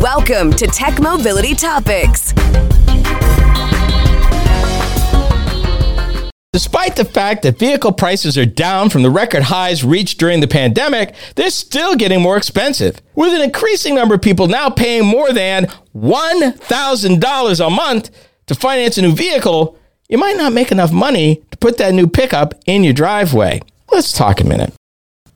Welcome to Tech Mobility Topics. Despite the fact that vehicle prices are down from the record highs reached during the pandemic, they're still getting more expensive, with an increasing number of people now paying more than $1,000 a month to finance a new vehicle. You might not make enough money to put that new pickup in your driveway. Let's talk a minute.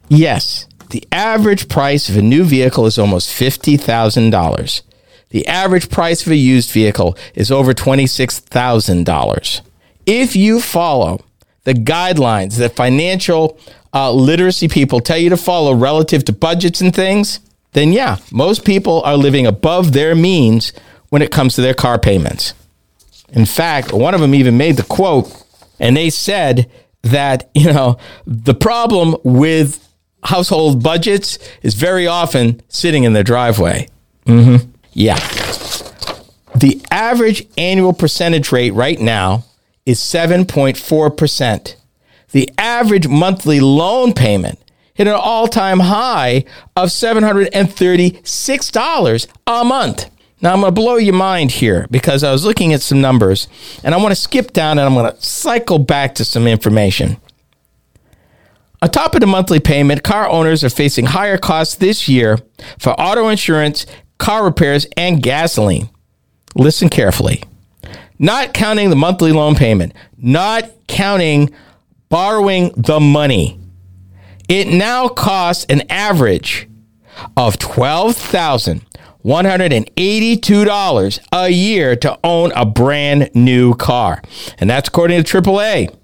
Yes, the average price of a new vehicle is almost $50,000. The average price of a used vehicle is over $26,000 if you follow the guidelines that financial uh, literacy people tell you to follow relative to budgets and things, then yeah, most people are living above their means when it comes to their car payments. In fact, one of them even made the quote, and they said that, you know, the problem with household budgets is very often sitting in their driveway. Mm-hmm. Yeah. The average annual percentage rate right now is 7.4%. The average monthly loan payment hit an all time high of $736 a month. Now, I'm going to blow your mind here because I was looking at some numbers and I want to skip down and I'm going to cycle back to some information. On top of the monthly payment, car owners are facing higher costs this year for auto insurance, car repairs, and gasoline. Listen carefully not counting the monthly loan payment, not counting borrowing the money. It now costs an average of $12,182 a year to own a brand new car. And that's according to AAA.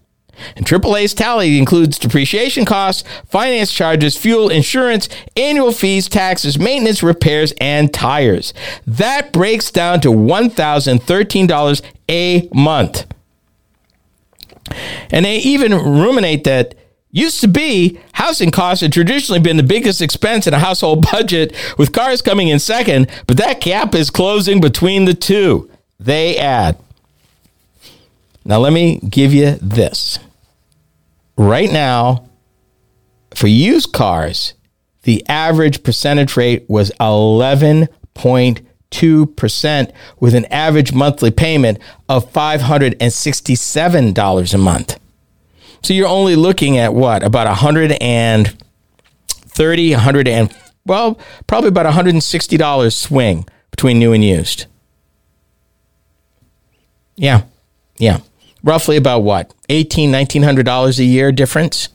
And AAA's tally includes depreciation costs, finance charges, fuel, insurance, annual fees, taxes, maintenance, repairs, and tires. That breaks down to $1,013 a month. And they even ruminate that used to be housing costs had traditionally been the biggest expense in a household budget, with cars coming in second, but that gap is closing between the two. They add. Now, let me give you this right now, for used cars, the average percentage rate was 11.2% with an average monthly payment of $567 a month. So you're only looking at what? About 130, 100 and well, probably about $160 swing between new and used. Yeah. Yeah roughly about what eighteen nineteen hundred dollars a year difference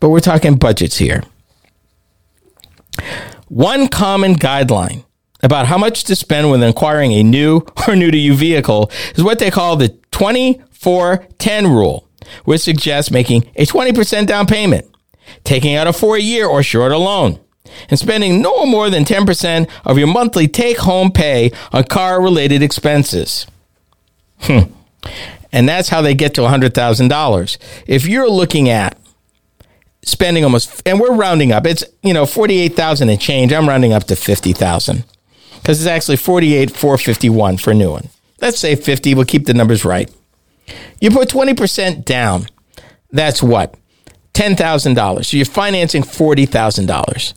but we're talking budgets here one common guideline about how much to spend when acquiring a new or new to you vehicle is what they call the 2410 rule which suggests making a 20% down payment taking out a four year or shorter loan and spending no more than 10% of your monthly take home pay on car related expenses. Hmm. And that's how they get to $100,000. If you're looking at spending almost, and we're rounding up, it's, you know, 48,000 and change. I'm rounding up to 50,000 because it's actually 48,451 for a new one. Let's say 50. We'll keep the numbers right. You put 20% down. That's what? $10,000. So you're financing $40,000.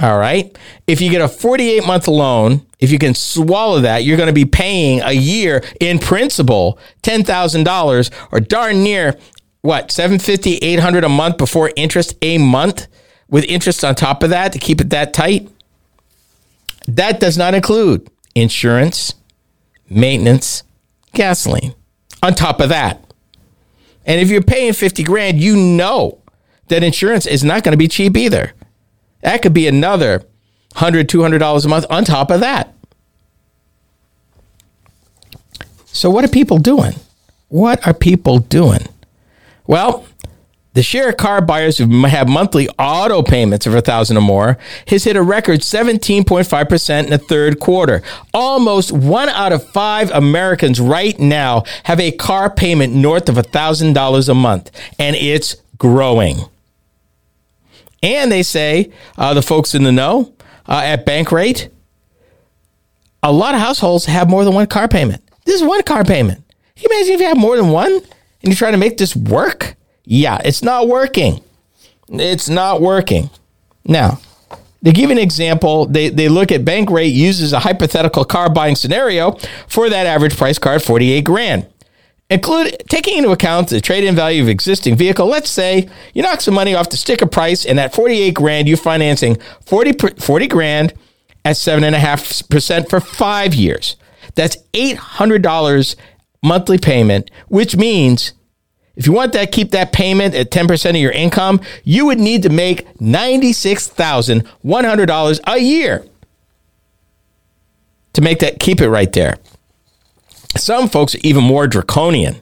All right. If you get a 48 month loan, if you can swallow that, you're going to be paying a year in principal $10,000 or darn near what, 750, 800 a month before interest a month with interest on top of that to keep it that tight. That does not include insurance, maintenance, gasoline on top of that. And if you're paying 50 grand, you know that insurance is not going to be cheap either. That could be another $100, $200 a month on top of that. So, what are people doing? What are people doing? Well, the share of car buyers who have monthly auto payments of a thousand or more has hit a record 17.5% in the third quarter. Almost one out of five Americans right now have a car payment north of a thousand dollars a month, and it's growing. And they say, uh, the folks in the know uh, at Bankrate, a lot of households have more than one car payment. This is one car payment. Can you imagine if you have more than one and you're trying to make this work? Yeah, it's not working. It's not working. Now, To give an example, they, they look at Bankrate uses a hypothetical car buying scenario for that average price car 48 grand. Include taking into account the trade-in value of existing vehicle. Let's say you knock some money off the sticker price, and at 48 grand, you're financing 40, 40 grand at seven and a half percent for five years. That's $800 monthly payment, which means if you want that, keep that payment at 10% of your income, you would need to make $96,100 a year to make that, keep it right there. Some folks are even more draconian.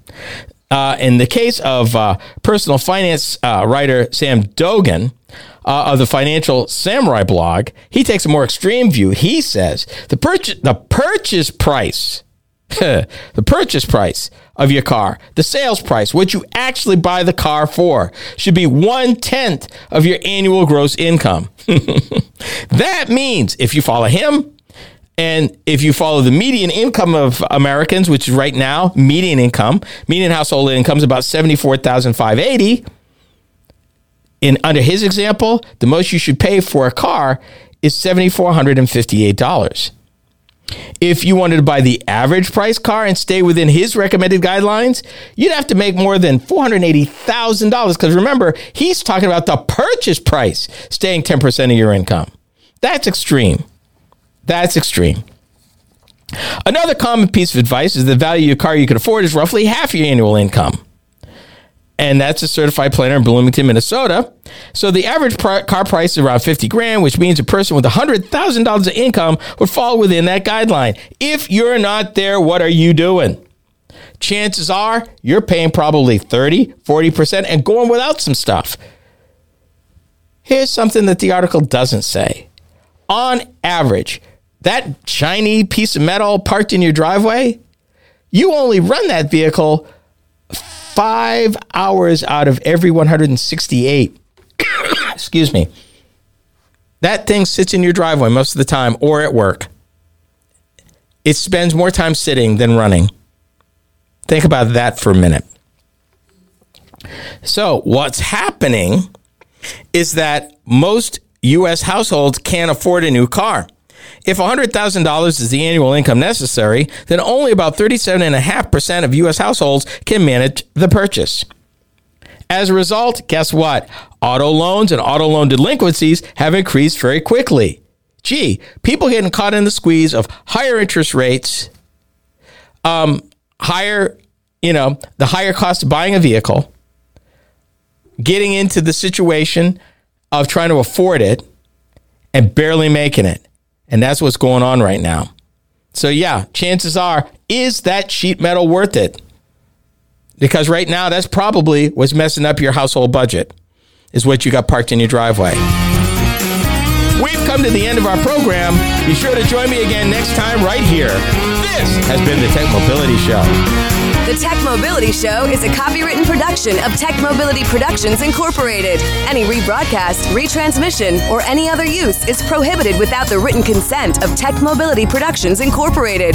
Uh, in the case of uh, personal finance uh, writer Sam Dogen uh, of the Financial Samurai blog, he takes a more extreme view. He says the the purchase price, the purchase price of your car, the sales price, what you actually buy the car for, should be one tenth of your annual gross income. that means if you follow him, and if you follow the median income of Americans, which is right now median income, median household income is about seventy four thousand five eighty. In under his example, the most you should pay for a car is seventy four hundred and fifty eight dollars. If you wanted to buy the average price car and stay within his recommended guidelines, you'd have to make more than $480,000 because remember, he's talking about the purchase price staying 10% of your income. That's extreme. That's extreme. Another common piece of advice is the value of your car you can afford is roughly half your annual income. And that's a certified planner in Bloomington, Minnesota. So the average car price is around 50 grand, which means a person with $100,000 of income would fall within that guideline. If you're not there, what are you doing? Chances are you're paying probably 30, 40% and going without some stuff. Here's something that the article doesn't say. On average, that shiny piece of metal parked in your driveway, you only run that vehicle five hours out of every 168. Excuse me. That thing sits in your driveway most of the time or at work. It spends more time sitting than running. Think about that for a minute. So, what's happening is that most U.S. households can't afford a new car. If $100,000 is the annual income necessary, then only about 37.5% of U.S. households can manage the purchase. As a result, guess what? Auto loans and auto loan delinquencies have increased very quickly. Gee, people getting caught in the squeeze of higher interest rates, um, higher, you know, the higher cost of buying a vehicle, getting into the situation of trying to afford it and barely making it. And that's what's going on right now. So, yeah, chances are, is that sheet metal worth it? Because right now, that's probably what's messing up your household budget, is what you got parked in your driveway. We've come to the end of our program. Be sure to join me again next time right here. This has been the Tech Mobility Show. The Tech Mobility Show is a copywritten production of Tech Mobility Productions Incorporated. Any rebroadcast, retransmission, or any other use is prohibited without the written consent of Tech Mobility Productions Incorporated.